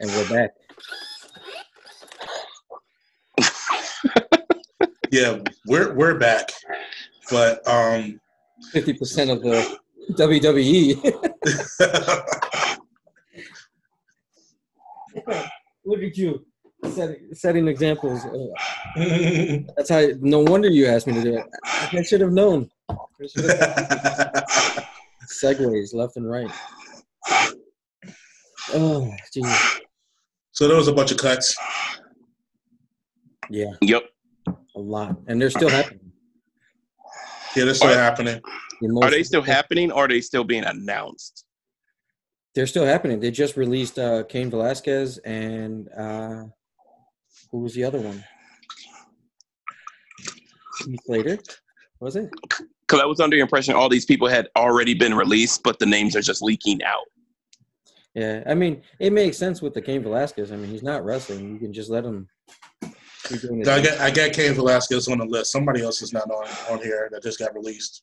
and we're back. yeah, we're we're back, but um, fifty percent of the WWE. Look at you setting, setting examples. That's how. No wonder you asked me to do it. I should have known. Segways left and right. Oh, geez. So there was a bunch of cuts. Yeah. Yep. A lot, and they're still happening. Yeah, they're still are, happening. Are they still happening, or are they still being announced? They're still happening. They just released uh, Cain Velasquez and uh, who was the other one? Heath Slater, was it? Because I was under the impression all these people had already been released, but the names are just leaking out. Yeah, I mean, it makes sense with the Cain Velasquez. I mean, he's not wrestling. You can just let him. I got I get Cain Velasquez on the list. Somebody else is not on on here that just got released.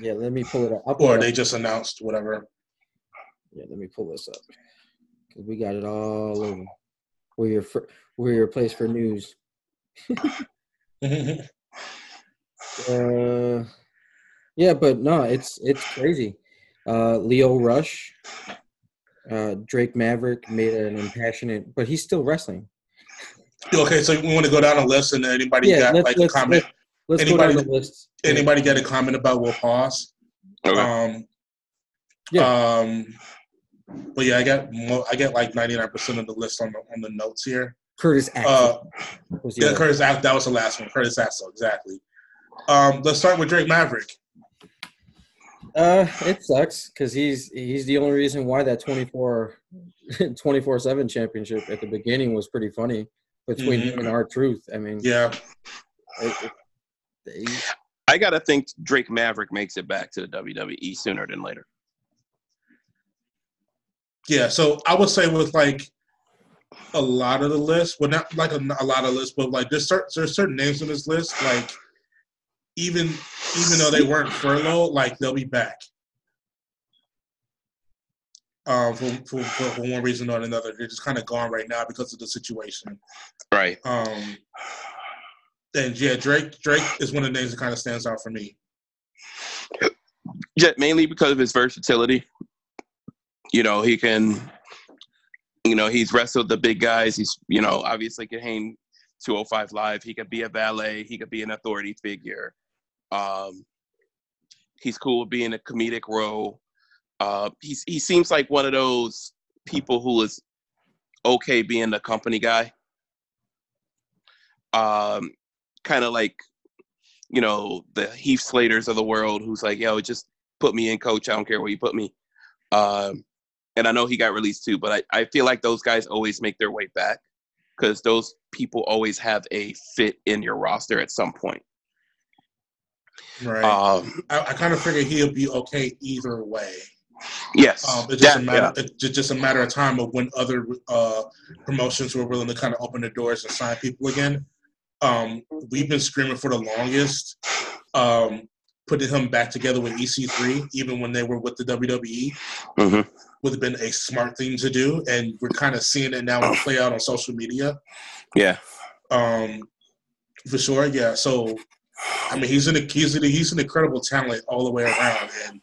Yeah, let me pull it up. or it they up. just announced whatever. Yeah, let me pull this up because we got it all over. We're your we're your place for news. uh, yeah, but no, it's it's crazy. Uh, Lio Rush, uh, Drake Maverick made an impassionate, but he's still wrestling. Okay, so we want to go down a list, and anybody yeah, got let's, like let's, a comment? Let's, let's anybody, go down the list. Anybody yeah. got a comment about Will Pause? Okay. Um, yeah. Um, but yeah, I got I get like ninety nine percent of the list on the on the notes here. Curtis Axel. Uh, yeah, Curtis Axel. That was the last one. Curtis Axel, exactly. Um, let's start with Drake Maverick. Uh, it sucks because he's he's the only reason why that 24 7 championship at the beginning was pretty funny between mm-hmm. him and R-Truth. I mean, yeah. It, it, I gotta think Drake Maverick makes it back to the WWE sooner than later. Yeah, so I would say with like a lot of the list, well, not like a, a lot of lists, but like there's certain there's certain names on this list, like even even though they weren't furloughed, like they'll be back. Um, for, for, for one reason or another, they're just kind of gone right now because of the situation. Right. Um, and yeah, Drake Drake is one of the names that kind of stands out for me. Yeah, mainly because of his versatility. You know, he can. You know, he's wrestled the big guys. He's you know obviously can hang 205 live. He could be a valet. He could be an authority figure. Um, he's cool with being a comedic role. Uh, he's he seems like one of those people who is okay being the company guy. Um, kind of like you know the Heath Slaters of the world, who's like, yo, just put me in, coach. I don't care where you put me. Um, and I know he got released too, but I, I feel like those guys always make their way back because those people always have a fit in your roster at some point. Right. Um, I, I kind of figured he'll be okay either way. Yes. Um, it's just a matter. Yeah. It's just a matter of time of when other uh, promotions were willing to kind of open the doors and sign people again. Um, we've been screaming for the longest, um, putting him back together with EC3, even when they were with the WWE, mm-hmm. would have been a smart thing to do, and we're kind of seeing it now play out on social media. Yeah. Um, for sure. Yeah. So I mean, he's an he's an, he's an incredible talent all the way around, and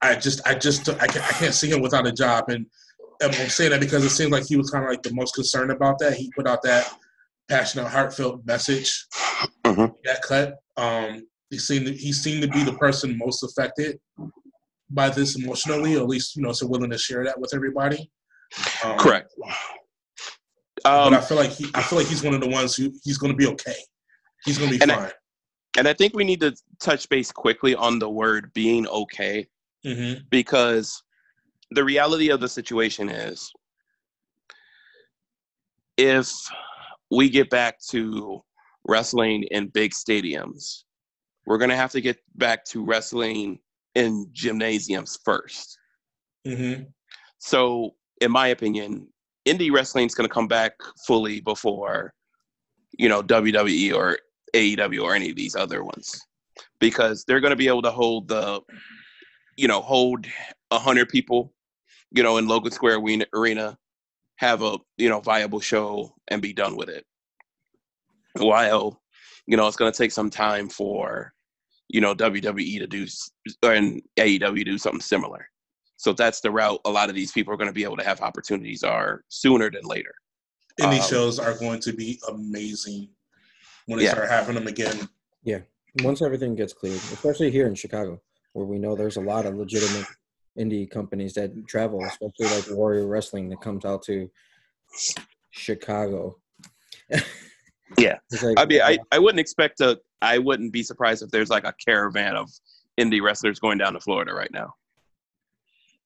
I just I just I can't, I can't see him without a job. And I'm saying that because it seems like he was kind of like the most concerned about that. He put out that passionate, heartfelt message. Mm-hmm. That cut. Um, he seemed to, he seemed to be the person most affected by this emotionally, or at least you know, so willing to share that with everybody. Um, Correct. Um, but I feel like he, I feel like he's one of the ones who he's going to be okay. He's going to be fine. I, and I think we need to touch base quickly on the word being okay mm-hmm. because the reality of the situation is if we get back to wrestling in big stadiums, we're going to have to get back to wrestling in gymnasiums 1st mm-hmm. So, in my opinion, indie wrestling is going to come back fully before, you know, WWE or AEW or any of these other ones because they're going to be able to hold the, you know, hold a hundred people, you know, in Logan Square Arena, have a you know viable show and be done with it. While you know it's going to take some time for you know WWE to do and AEW do something similar. So that's the route a lot of these people are going to be able to have opportunities are sooner than later. Indie um, shows are going to be amazing when they yeah. start having them again. Yeah, once everything gets cleared, especially here in Chicago, where we know there's a lot of legitimate indie companies that travel, especially like Warrior Wrestling that comes out to Chicago. yeah, like, I mean, I, I wouldn't expect to. I wouldn't be surprised if there's like a caravan of indie wrestlers going down to Florida right now.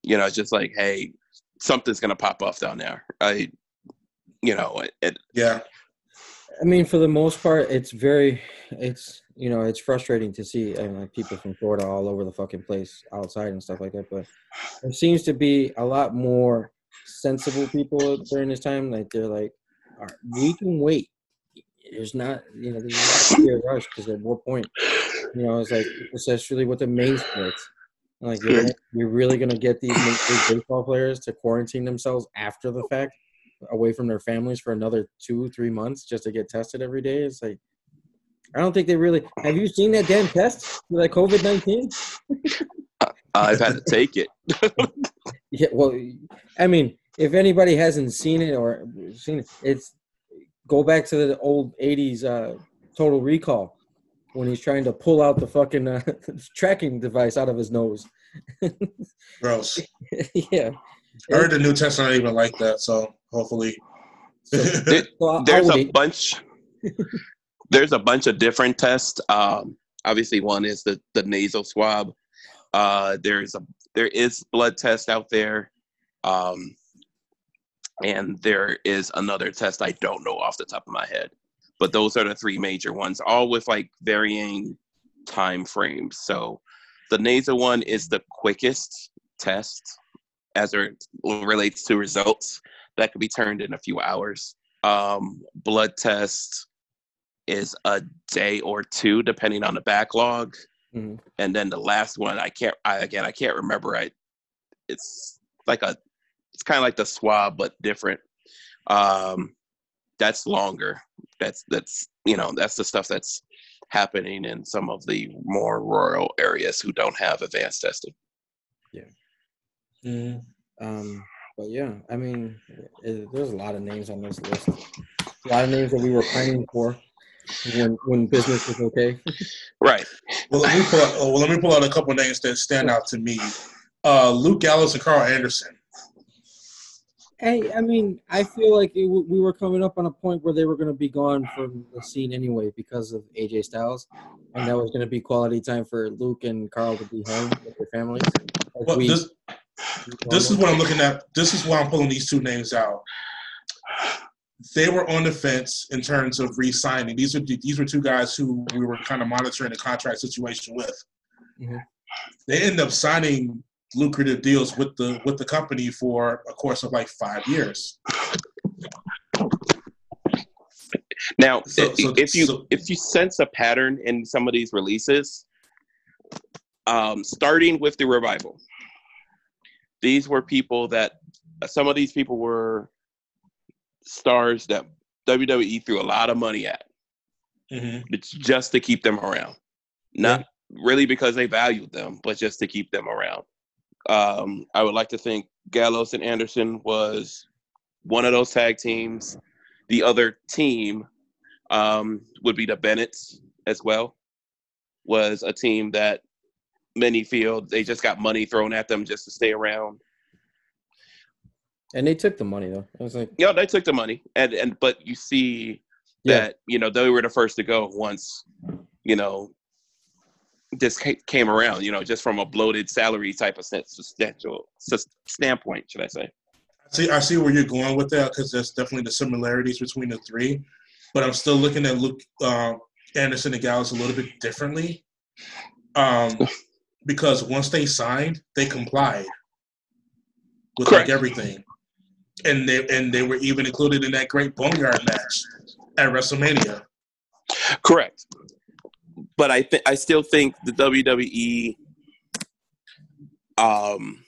You know, it's just like, hey, something's gonna pop off down there. I, you know, it, it yeah. I mean, for the most part, it's very, it's you know, it's frustrating to see I mean, like people from Florida all over the fucking place outside and stuff like that. But there seems to be a lot more sensible people during this time. Like they're like, right, we can wait. There's not, you know, there's not a rush because at what point, you know, it's like it's really what the main sports. Like you're, you're really gonna get these baseball players to quarantine themselves after the fact, away from their families for another two, three months just to get tested every day. It's like I don't think they really. Have you seen that damn test for that COVID nineteen? I've had to take it. yeah, well, I mean, if anybody hasn't seen it or seen it, it's go back to the old '80s uh, Total Recall when he's trying to pull out the fucking uh, tracking device out of his nose. Gross. yeah. I heard the new test not even like that, so hopefully. So, there's a bunch there's a bunch of different tests. Um, obviously, one is the the nasal swab. Uh, there's a there is blood test out there, um, and there is another test I don't know off the top of my head. But those are the three major ones, all with like varying time frames. So the nasal one is the quickest test as it relates to results that could be turned in a few hours. Um, blood test is a day or two, depending on the backlog. Mm-hmm. And then the last one, I can't. I, again, I can't remember. I it's like a, it's kind of like the swab, but different. Um, that's longer. That's that's you know that's the stuff that's happening in some of the more rural areas who don't have advanced testing. Yeah. Mm. Um, but yeah, I mean, it, there's a lot of names on this list. A lot of names that we were planning for when when business was okay. right. Well, let me pull out, well, let me pull out a couple names that stand out to me. Uh, Luke Gallows and Karl Anderson. Hey, I mean, I feel like it, we were coming up on a point where they were going to be gone from the scene anyway because of AJ Styles, and that was going to be quality time for Luke and Karl to be home with their families. Well, we, this, this is what I'm looking at. This is why I'm pulling these two names out they were on the fence in terms of re-signing. These are these were two guys who we were kind of monitoring the contract situation with. Mm-hmm. They end up signing lucrative deals with the with the company for a course of like five years. Now, so, so, if you so, if you sense a pattern in some of these releases, um, starting with the revival, these were people that some of these people were stars that WWE threw a lot of money at. Mm-hmm. It's just to keep them around, not yeah. really because they valued them, but just to keep them around. Um, I would like to think Gallows and Anderson was one of those tag teams. The other team um, would be the Bennetts as well. Was a team that many feel they just got money thrown at them just to stay around. And they took the money though. I was like, yeah, they took the money, and and but you see yeah. that you know they were the first to go once, you know, this came around. You know, just from a bloated salary type of substantial standpoint, should I say? See, I see where you're going with that because there's definitely the similarities between the three, but I'm still looking at Luke uh, Anderson and Gallows a little bit differently, um, because once they signed, they complied with Correct. like everything and they and they were even included in that great boneyard match at WrestleMania. Correct, but I think I still think the WWE, um,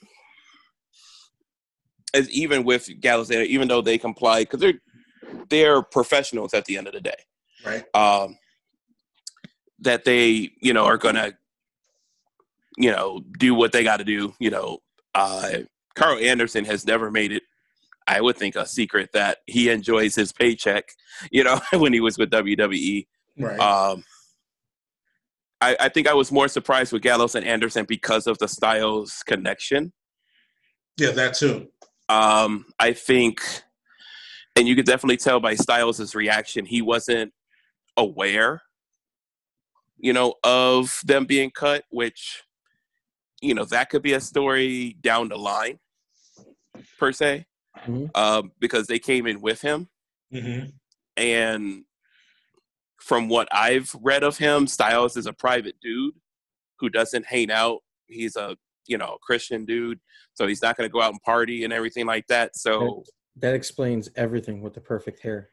as even with Gallows, even though they comply because they're they're professionals at the end of the day, right? Um, that they you know are gonna you know do what they got to do. You know, uh, Karl Anderson has never made it. I would think a secret that he enjoys his paycheck. You know, when he was with WWE. Right. Um, I, I think I was more surprised with Gallows and Anderson because of the Styles connection. Yeah, that too. Um, I think, and you could definitely tell by Styles' reaction, he wasn't aware, you know, of them being cut, which, you know, that could be a story down the line, per se, mm-hmm. um, because they came in with him. Mm-hmm. And from what I've read of him, Styles is a private dude who doesn't hang out. He's a you know Christian dude, so he's not going to go out and party and everything like that. So that, that explains everything with the perfect hair.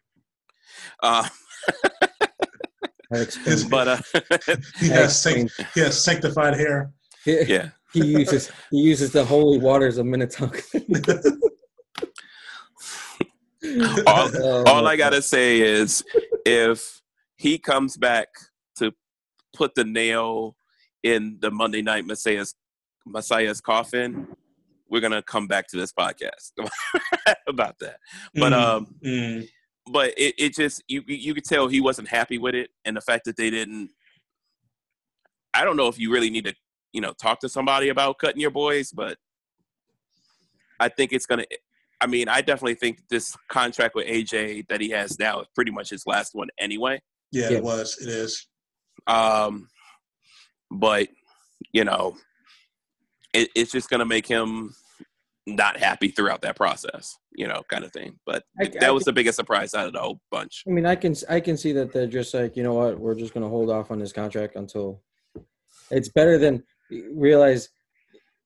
Uh, but uh, he has sanct- he has sanctified hair. Yeah, he uses he uses the holy waters of Minnetonka. all, oh, all I gotta say is if he comes back to put the nail in the Monday Night Messiah's Messiah's coffin, we're gonna come back to this podcast about that. But mm, um, mm. but it, it just you you could tell he wasn't happy with it, and the fact that they didn't. I don't know if you really need to you know talk to somebody about cutting your boys, but I think it's gonna. I mean, I definitely think this contract with AJ that he has now is pretty much his last one anyway. Yeah, it was. It is. Um, but you know, it, it's just gonna make him not happy throughout that process, you know, kind of thing. But I, that I was the biggest surprise out of the whole bunch. I mean, I can I can see that they're just like, you know what, we're just gonna hold off on this contract until it's better than realize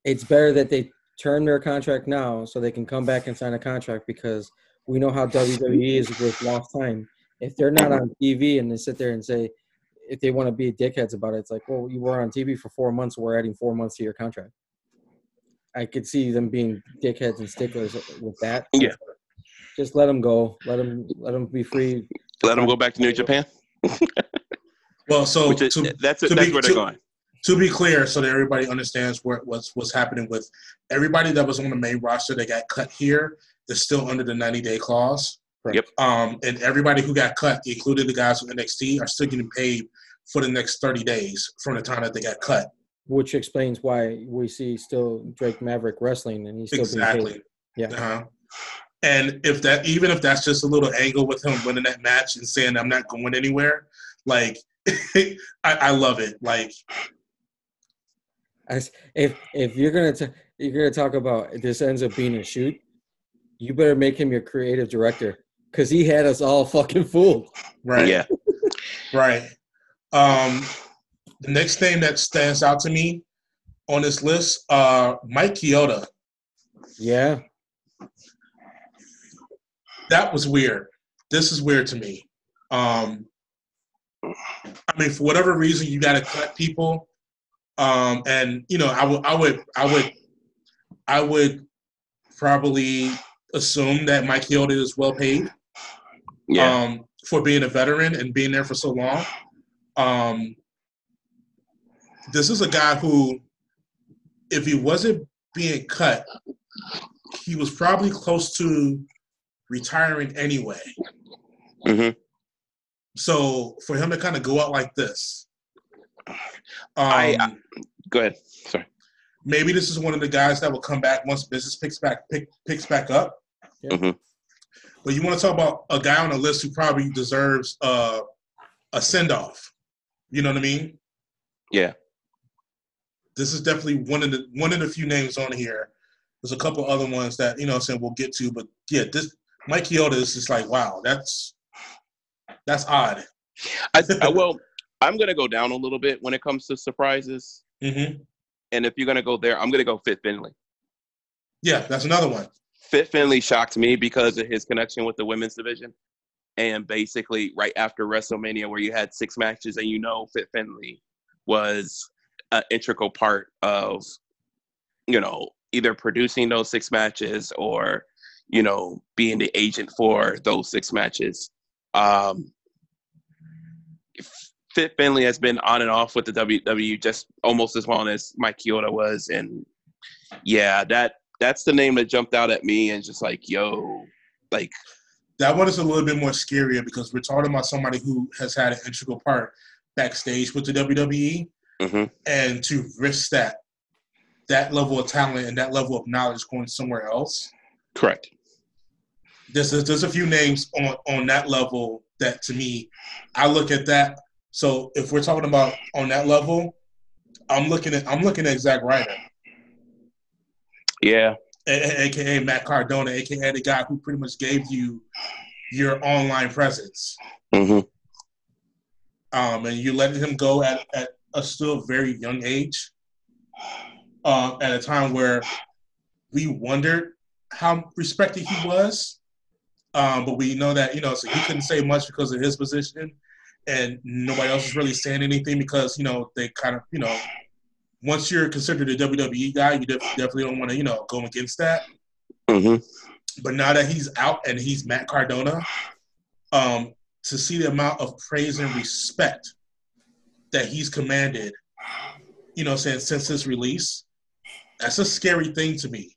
it's better that they turn their contract now so they can come back and sign a contract because we know how WWE is with lost time if they're not on TV and they sit there and say if they want to be dickheads about it, it's like, well, you were on TV for four months. We're adding four months to your contract. I could see them being dickheads and sticklers with that. Yeah. Just let them go. Let them let them be free. Let them go back to New Japan. well, so is, to, that's to that's be, where they're to, going. To be clear, so that everybody understands what, what's what's happening with everybody that was on the main roster that got cut here is still under the 90 day clause. Yep. Um, and everybody who got cut, including the guys from NXT, are still getting paid for the next 30 days from the time that they got cut. Which explains why we see still Drake Maverick wrestling and he's still exactly. being paid. Yeah. Uh-huh. And if that, even if that's just a little angle with him winning that match and saying I'm not going anywhere, like I, I, love it. Like, As, if if you're gonna t- you're gonna talk about this ends up being a shoot, you better make him your creative director because he had us all fucking fooled. Right. Yeah. right. Um, the next name that stands out to me on this list, uh, Mike Chioda. Yeah. That was weird. This is weird to me. Um, I mean, for whatever reason, you got to cut people. Um, and you know, I would, I would, I would, I would probably assume that Mike Chioda is well paid yeah. um, for being a veteran and being there for so long. Um, this is a guy who, if he wasn't being cut, he was probably close to retiring anyway. Mm-hmm. So for him to kind of go out like this, um, I, I go ahead. Sorry. Maybe this is one of the guys that will come back once business picks back pick, picks back up. Yeah. Mm-hmm. But you want to talk about a guy on the list who probably deserves uh, a send off. You know what I mean? Yeah. This is definitely one of the one of the few names on here. There's a couple other ones that you know I'm saying we'll get to, but yeah, this Mike Chioda is just like wow, that's that's odd. I, I well, I'm gonna go down a little bit when it comes to surprises. Mm-hmm. And if you're gonna go there, I'm gonna go Fit Finlay. Yeah, that's another one. Fit Finlay shocked me because of his connection with the women's division. And basically, right after WrestleMania, where you had six matches, and you know Fit Finlay was an integral part of, you know, either producing those six matches or you know being the agent for those six matches. Um, Fit Finlay has been on and off with the WWE just almost as long as Mike Chioda was, and yeah, that that's the name that jumped out at me and just like, yo, like that one is a little bit more scarier because we're talking about somebody who has had an integral part backstage with the WWE, mm-hmm. and to risk that that level of talent and that level of knowledge going somewhere else. Correct. There's a, there's a few names on on that level that to me, I look at that. So if we're talking about on that level, I'm looking at I'm looking at Zack Ryder. Yeah. AKA Matt Cardona, AKA the guy who pretty much gave you your online presence. Mm-hmm. Um, and you letting him go at, at a still very young age, uh, at a time where we wondered how respected he was. Um, but we know that, you know, so he couldn't say much because of his position. And nobody else is really saying anything because, you know, they kind of, you know, once you're considered a WWE guy, you definitely don't want to, you know, go against that. Mm-hmm. But now that he's out and he's Matt Cardona, um, to see the amount of praise and respect that he's commanded, you know, since since his release, that's a scary thing to me.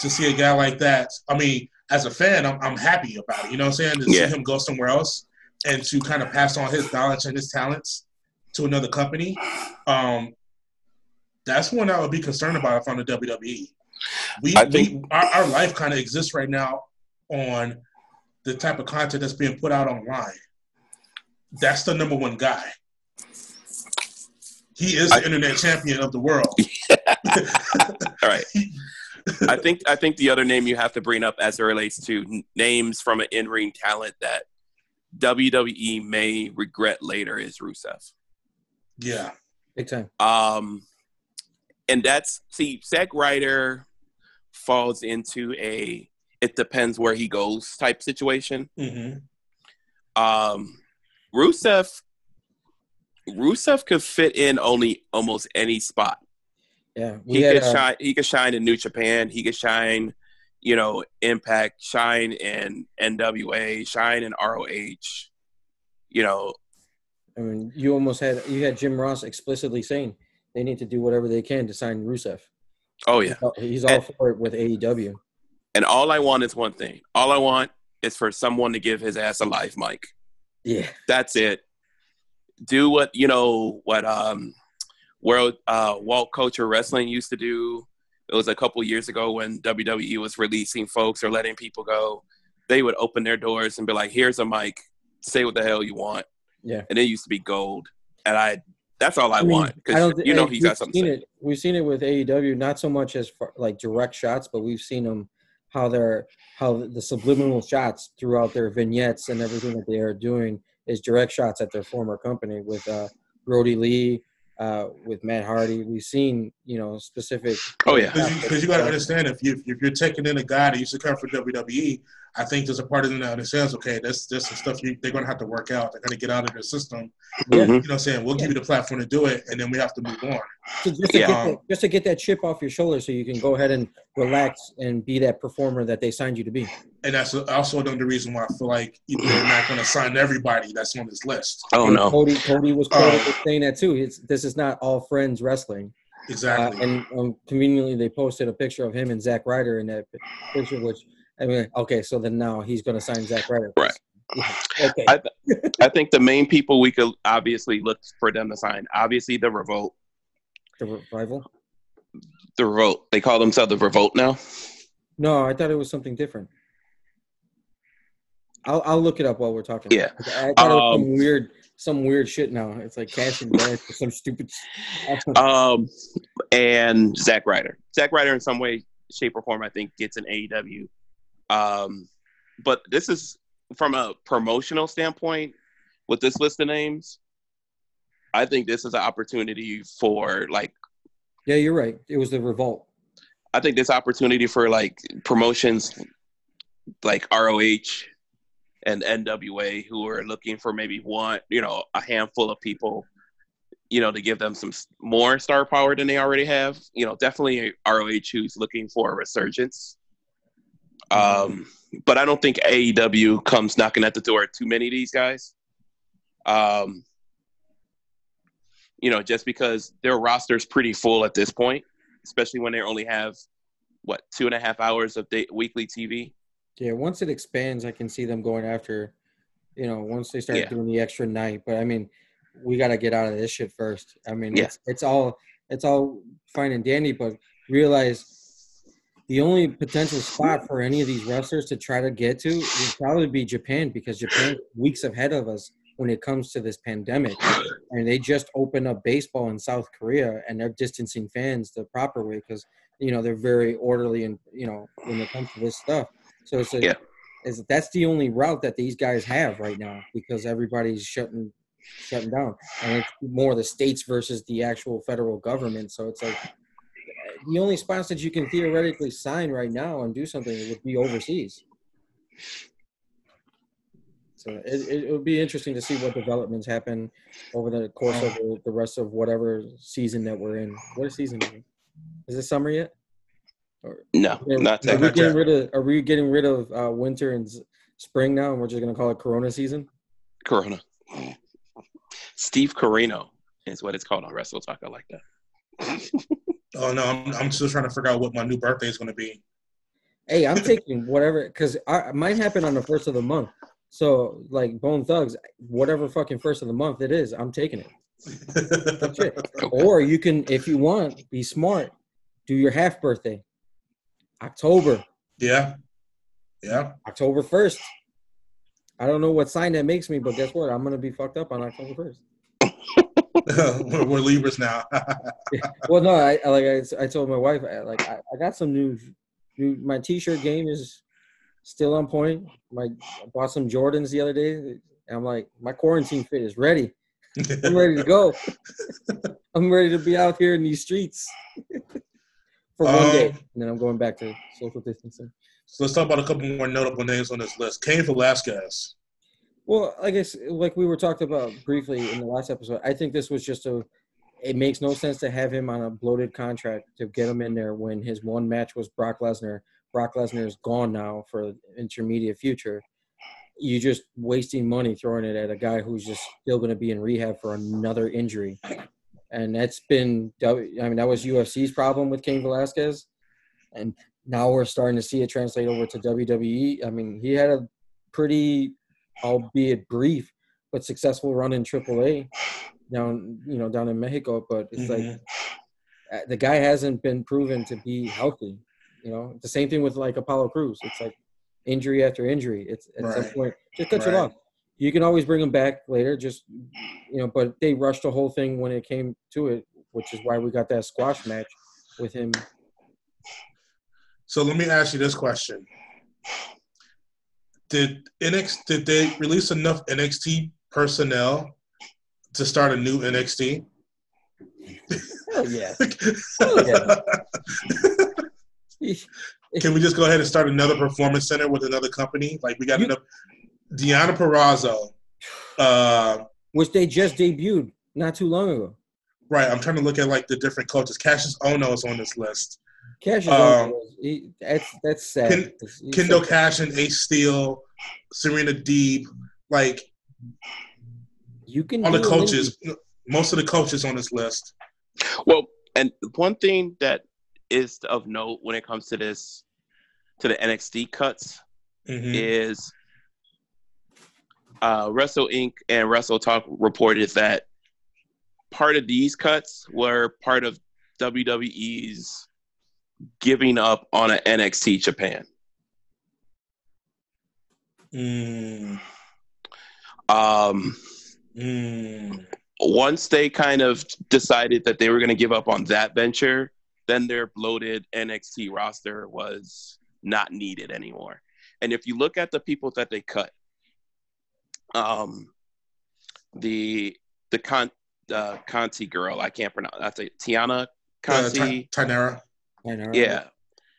To see a guy like that, I mean, as a fan, I'm, I'm happy about it. You know what I'm saying? To yeah. see him go somewhere else and to kind of pass on his knowledge and his talents to another company, um, that's one I would be concerned about if I'm the WWE. We, think, we our, our life kind of exists right now on the type of content that's being put out online. That's the number one guy. He is the I, internet champion of the world. All right. I think I think the other name you have to bring up as it relates to names from an in-ring talent that WWE may regret later is Rusev. Yeah, big time. Um, and that's see, Zack Ryder falls into a it depends where he goes type situation. Mm-hmm. Um, Rusev, Rusev could fit in only almost any spot. Yeah, he could uh, shine. He could shine in New Japan. He could shine, you know, Impact. Shine and NWA. Shine and ROH. You know, I mean, you almost had you had Jim Ross explicitly saying they need to do whatever they can to sign Rusev. Oh yeah, he's all and, for it with AEW. And all I want is one thing. All I want is for someone to give his ass a life, mic. Yeah, that's it. Do what you know what um world uh Walt Culture Wrestling used to do. It was a couple years ago when WWE was releasing folks or letting people go. They would open their doors and be like, "Here's a mic. Say what the hell you want." Yeah. And it used to be gold. And I that's all I, I mean, want because you know he's got something. Seen it, we've seen it with AEW, not so much as far, like direct shots, but we've seen them how they're how the subliminal shots throughout their vignettes and everything that they are doing is direct shots at their former company with uh, Brodie Lee, uh, with Matt Hardy. We've seen, you know, specific. Oh yeah, because you, you got to understand if you if you're taking in a guy that used to come from WWE, I think there's a part of them that understands. Okay, that's that's some stuff you, they're going to have to work out. They're going to get out of their system. Yeah. You know, what I'm saying we'll give you the platform to do it, and then we have to move on. So just, to yeah. that, just to get that chip off your shoulder, so you can go ahead and relax and be that performer that they signed you to be. And that's also another reason why I feel like they're not going to sign everybody that's on this list. Oh no, Cody, Cody was quoted um, saying that too. It's, this is not all friends wrestling. Exactly. Uh, and um, conveniently, they posted a picture of him and Zack Ryder in that picture, which I mean, okay, so then now he's going to sign Zack Ryder. Right. okay. I, th- I think the main people we could obviously look for them to sign, obviously the Revolt. The Revival? The Revolt. They call themselves the Revolt now? No, I thought it was something different. I'll I'll look it up while we're talking. Yeah, I thought um, it was some um, weird some weird shit now. It's like cash and or some stupid. um, and Zack Ryder. Zack Ryder, in some way, shape, or form, I think gets an AEW um, but this is from a promotional standpoint with this list of names. I think this is an opportunity for like. Yeah, you're right. It was the revolt. I think this opportunity for like promotions like ROH and NWA who are looking for maybe one, you know, a handful of people, you know, to give them some more star power than they already have. You know, definitely ROH who's looking for a resurgence. Um, but I don't think AEW comes knocking at the door too many of these guys. Um, you know, just because their roster's pretty full at this point, especially when they only have what two and a half hours of day, weekly TV. Yeah, once it expands, I can see them going after, you know, once they start yeah. doing the extra night. But I mean, we got to get out of this shit first. I mean, yeah. it's it's all it's all fine and dandy, but realize the only potential spot for any of these wrestlers to try to get to would probably be Japan because Japan weeks ahead of us when it comes to this pandemic. And they just opened up baseball in South Korea and they're distancing fans the proper way because you know they're very orderly and you know when it comes to this stuff. So it's a, yeah. is that's the only route that these guys have right now because everybody's shutting shutting down and it's more the states versus the actual federal government. So it's like uh, the only spots that you can theoretically sign right now and do something would be overseas. So it, it, would be interesting to see what developments happen over the course of the, the rest of whatever season that we're in. What season is it? Is it summer yet? Or, no, not are we getting rid of Are we getting rid of uh, winter and spring now, and we're just gonna call it Corona season? Corona. Steve Corino is what it's called on Wrestle Talk. I like that. oh no, I'm I'm still trying to figure out what my new birthday is gonna be. Hey, I'm taking whatever because mine happened on the first of the month. So like Bone Thugs, whatever fucking first of the month it is, I'm taking it. it. Or you can, if you want, be smart. Do your half birthday, October. Yeah, yeah. October first. I don't know what sign that makes me, but guess what? I'm gonna be fucked up on October first. we're, we're Libras now. well, no, I like I, I told my wife, I, like I, I got some new, new. My T-shirt game is still on point. My I bought some Jordans the other day. I'm like, my quarantine fit is ready. I'm ready to go. I'm ready to be out here in these streets for one um, day, and then I'm going back to social distancing. So let's talk about a couple more notable names on this list. Cain Velasquez. Well, I guess like we were talking about briefly in the last episode, I think this was just a. It makes no sense to have him on a bloated contract to get him in there when his one match was Brock Lesnar Brock Lesnar is gone now for intermediate future, you're just wasting money throwing it at a guy who's just still going to be in rehab for another injury. And that's been, I mean, that was UFC's problem with Cain Velasquez. And now we're starting to see it translate over to WWE. I mean, he had a pretty, albeit brief, but successful run in AAA down, you know, down in Mexico. But it's mm-hmm. like uh, the guy hasn't been proven to be healthy. You know, the same thing with like Apollo Crews. It's like injury after injury. It's at right. some point just cut right. it off. You can always bring them back later. Just you know, but they rushed the whole thing when it came to it, which is why we got that squash match with him. So let me ask you this question: Did NXT did they release enough NXT personnel to start a new NXT? Hell yeah. Hell yeah. Can we just go ahead and start another performance center with another company? Like we got you, enough. Deonna Purrazzo, uh, which they just debuted not too long ago. Right. I'm trying to look at like the different coaches. Kassius Ohno is on this list. Kassius um, Ohno, he, that's that's sad. Ken, Kendo Cash and Ace Steel, Serena Deeb, like you can all the coaches. Most of the coaches on this list. Well, and one thing that is of note when it comes to this to the NXT cuts mm-hmm. is uh, Wrestle Inc. and Wrestle Talk reported that part of these cuts were part of WWE's giving up on an NXT Japan. Mm. Um, mm. Once they kind of decided that they were going to give up on that venture, then their bloated NXT roster was not needed anymore. And if you look at the people that they cut, um, the the Con uh, Conti girl, I can't pronounce. That's a Tiana Conti. Uh, Taynara. Yeah,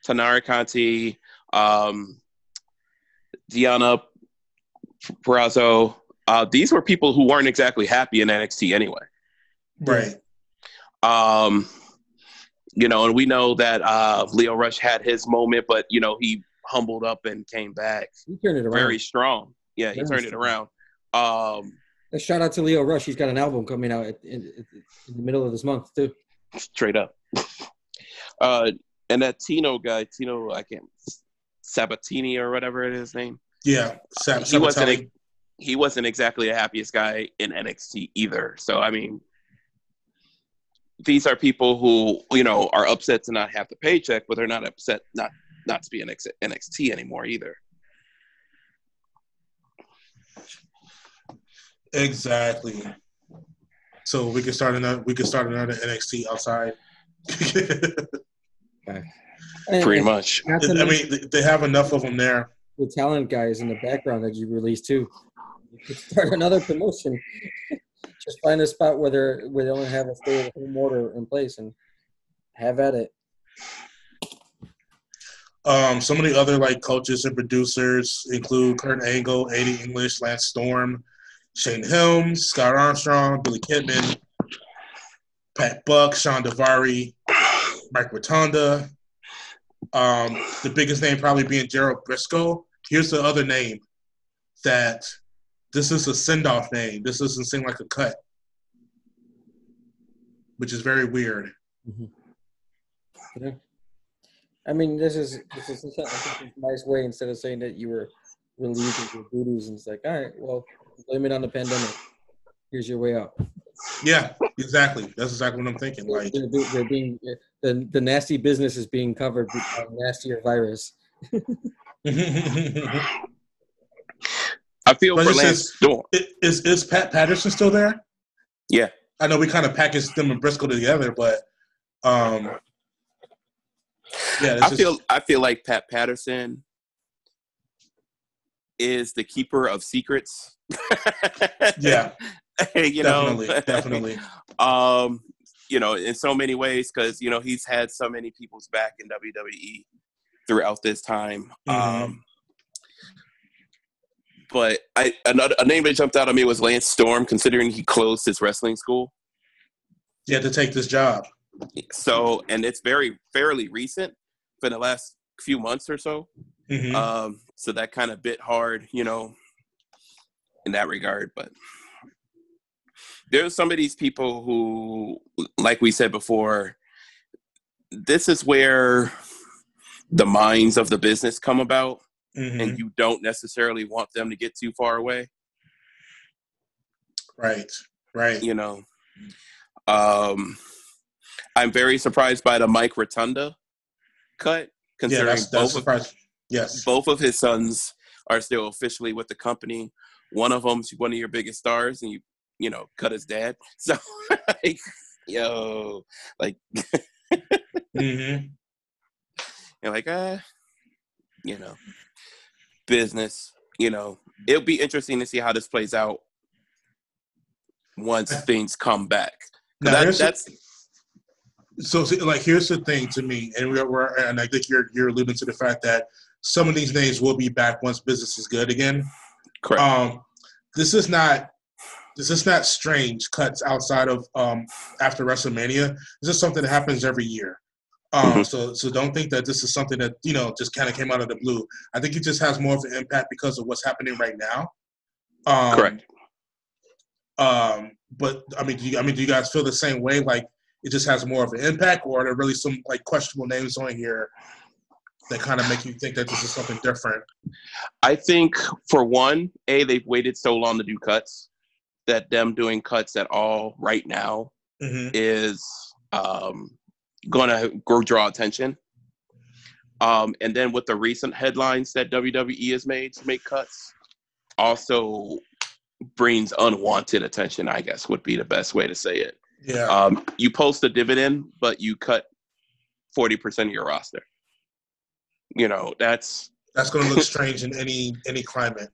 Taynara Conti, um, Deonna Purrazzo. Uh, these were people who weren't exactly happy in NXT anyway. Right. Um, you know, and we know that uh, Lio Rush had his moment, but you know he humbled up and came back. He turned it around. Very strong. Yeah, he Very turned it around. Um, A shout out to Lio Rush. He's got an album coming out at, in, in the middle of this month too. straight up. Uh, and that Tino guy, Tino, I can't Sabatini or whatever it is his name. Yeah. Sam, he wasn't. Sabatelli. He wasn't exactly the happiest guy in NXT either. So I mean, these are people who you know are upset to not have the paycheck, but they're not upset not not to be in NXT anymore either. Exactly. So we can start another. We can start another NXT outside. okay. Pretty and much. I mean, th- they have enough of them there. the talent guys in the background that you released too. You could start another promotion. Just find a spot where they're where they only have a stay at home order in place and have at it. Um, some of the other like coaches and producers include Kurt Angle, Eddie English, Lance Storm, Shane Helms, Scott Armstrong, Billy Kidman, Pat Buck, Shawn Daivari, Mike Rotunda. Um, the biggest name probably being Gerald Brisco. Here's the other name that this is a send off name. This doesn't seem like a cut, which is very weird. Yeah. I mean, this is this is I think it's a nice way instead of saying that you were relieved of your duties and it's like, all right, well, blame it on the pandemic. Here's your way out. Yeah, exactly. That's exactly what I'm thinking. Like, They're, be- they're being the the nasty business is being covered by a nastier virus. I feel But for it Lance Storm. is is Pat Patterson still there? Yeah. I know we kind of packaged them and Brisco together, but um, yeah, I just- feel I feel like Pat Patterson is the keeper of secrets. yeah, you definitely, know, definitely. um, you know, in so many ways, because you know he's had so many people's back in WWE throughout this time. Mhm. Um, but I another a name that jumped out at me was Lance Storm, considering he closed his wrestling school. You had to take this job. So, and it's very fairly recent, for the last few months or so. Mhm. Um, so that kind of bit hard, you know, in that regard. But there's some of these people who, like we said before, this is where the minds of the business come about, Mhm. and you don't necessarily want them to get too far away, right, right. you know. Um, I'm very surprised by the Mike Rotunda cut, Yeah, considering that's that's both of surprising. Yes, both of his sons are still officially with the company. One of them's one of your biggest stars, and you you know cut his dad. So like, yo, like mm-hmm. you're like ah, you know, business. You know, it'll be interesting to see how this plays out once things come back. That- that's so see, like here's the thing to me, and we're, we're and I think you're you're alluding to the fact that some of these names will be back once business is good again. correct. Um, this is not this is not strange cuts outside of um, after WrestleMania. This is something that happens every year. Um, Mhm. So so don't think that this is something that you know just kind of came out of the blue. I think it just has more of an impact because of what's happening right now. Um, Correct. Um, but I mean, do you, I mean, do you guys feel the same way? Like it just has more of an impact, or are there really some like questionable names on here that kind of make you think that this is something different? I think for one, a they've waited so long to do cuts that them doing cuts at all right now hmm is um, going to grow draw attention. Um, and then with the recent headlines that WWE has made to make cuts, also brings unwanted attention. I guess would be the best way to say it. Yeah. Um, you post a dividend, but you cut forty percent of your roster. You know that's That's going to look strange in any any climate.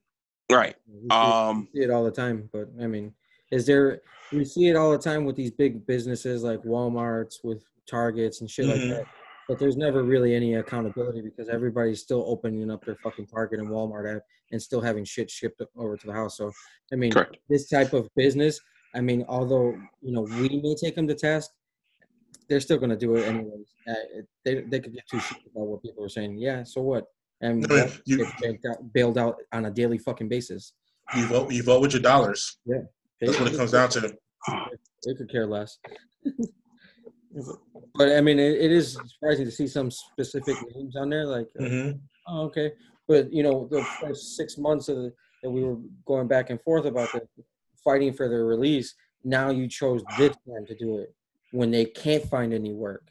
right. We see, Um, we see it all the time, but I mean, is there? We see it all the time with these big businesses like WalMarts, with Targets and shit Mhm. like that. But there's never really any accountability because everybody's still opening up their fucking Target and Walmart app and still having shit shipped over to the house. So I mean, Correct. this type of business, I mean, although you know we may take them to task, they're still going to do it anyways. Uh, they they could get too shit about what people are saying. Yeah, so what? And you, get bailed out, bailed out on a daily fucking basis. You vote. You vote with your dollars. Yeah, that's what it comes down to. They could care less. but I mean, it, it is surprising to see some specific names on there. Like, uh, mm-hmm. oh, okay, but you know, the first six months of the, that we were going back and forth about the fighting for their release. Now you chose this time to do it when they can't find any work.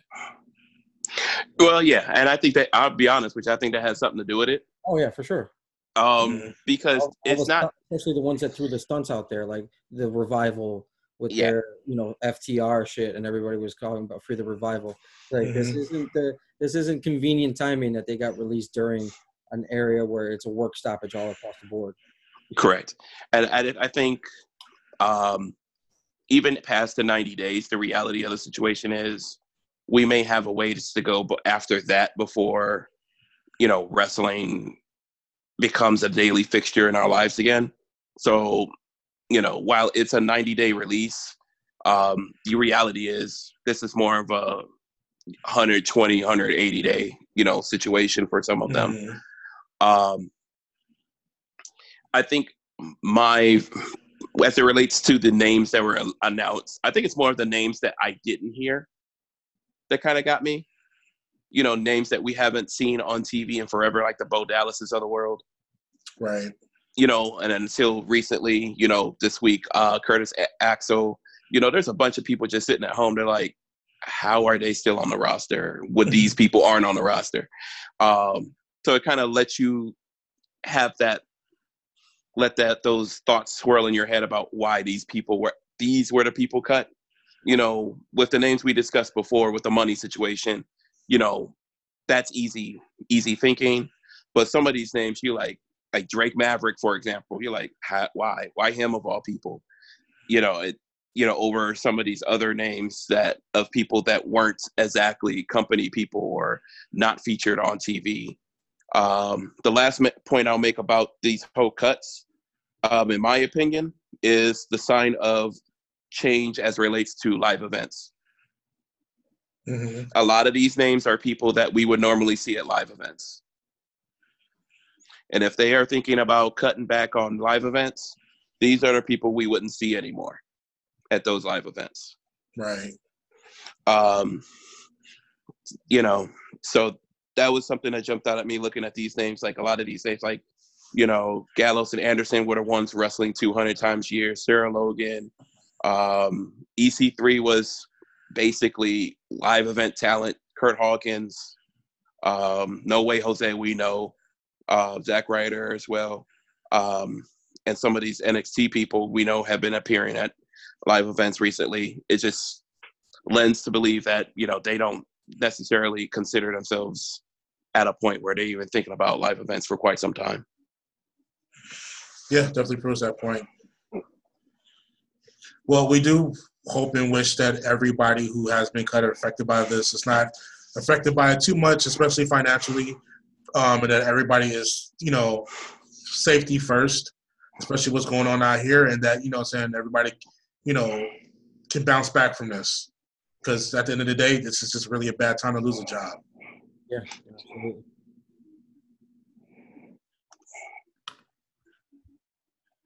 Well, yeah, and I think that I'll be honest, which I think that has something to do with it. Oh yeah, for sure. Um, mm-hmm. because all, it's all not especially the ones that threw the stunts out there, like the revival with yeah. their you know FTR shit, and everybody was calling about free the revival. Like mm-hmm. this isn't the this isn't convenient timing that they got released during an area where it's a work stoppage all across the board. Correct, and I, I think um, even past the 90 days, the reality of the situation is we may have a ways to go after that before, you know, wrestling becomes a daily fixture in our lives again. So, you know, while it's a 90 day release, um, the reality is this is more of a 120, 180 day, you know, situation for some of them. Mm-hmm. Um, I think my as it relates to the names that were announced, I think it's more of the names that I didn't hear that kind of got me. You know, names that we haven't seen on TV in forever, like the Bo Dallases of the world. Right. You know, and until recently, you know, this week, uh, Curtis Axel, you know, there's a bunch of people just sitting at home. They're like, how are they still on the roster when these people aren't on the roster? Um, so it kind of lets you have that let that those thoughts swirl in your head about why these people were these were the people cut. You know with the names we discussed before with the money situation you know that's easy easy thinking. But some of these names you like like drake maverick for example you're like why why him of all people? You know it you know over some of these other names that of people that weren't exactly company people or not featured on tv um, the last point I'll make about these whole cuts, um, in my opinion, is the sign of change as relates to live events. Mm-hmm. A lot of these names are people that we would normally see at live events. And if they are thinking about cutting back on live events, these are the people we wouldn't see anymore at those live events. Right. Um, you know, so that was something that jumped out at me looking at these names. Like a lot of these names, like you know, Gallows and Anderson were the ones wrestling 200 times a year. Sarah Logan, um, EC3 was basically live event talent. Kurt Hawkins, um, No Way Jose, we know, uh, Zack Ryder as well, um, and some of these NXT people we know have been appearing at live events recently. It just lends to believe that you know they don't necessarily consider themselves at a point where they're even thinking about live events for quite some time. Yeah, definitely proves that point. Well, we do hope and wish that everybody who has been cut or affected by this is not affected by it too much, especially financially, um, and that everybody is, you know, safety first, especially what's going on out here, and that you know, saying everybody, you know, can bounce back from this because at the end of the day, this is just really a bad time to lose a job. Yeah, absolutely.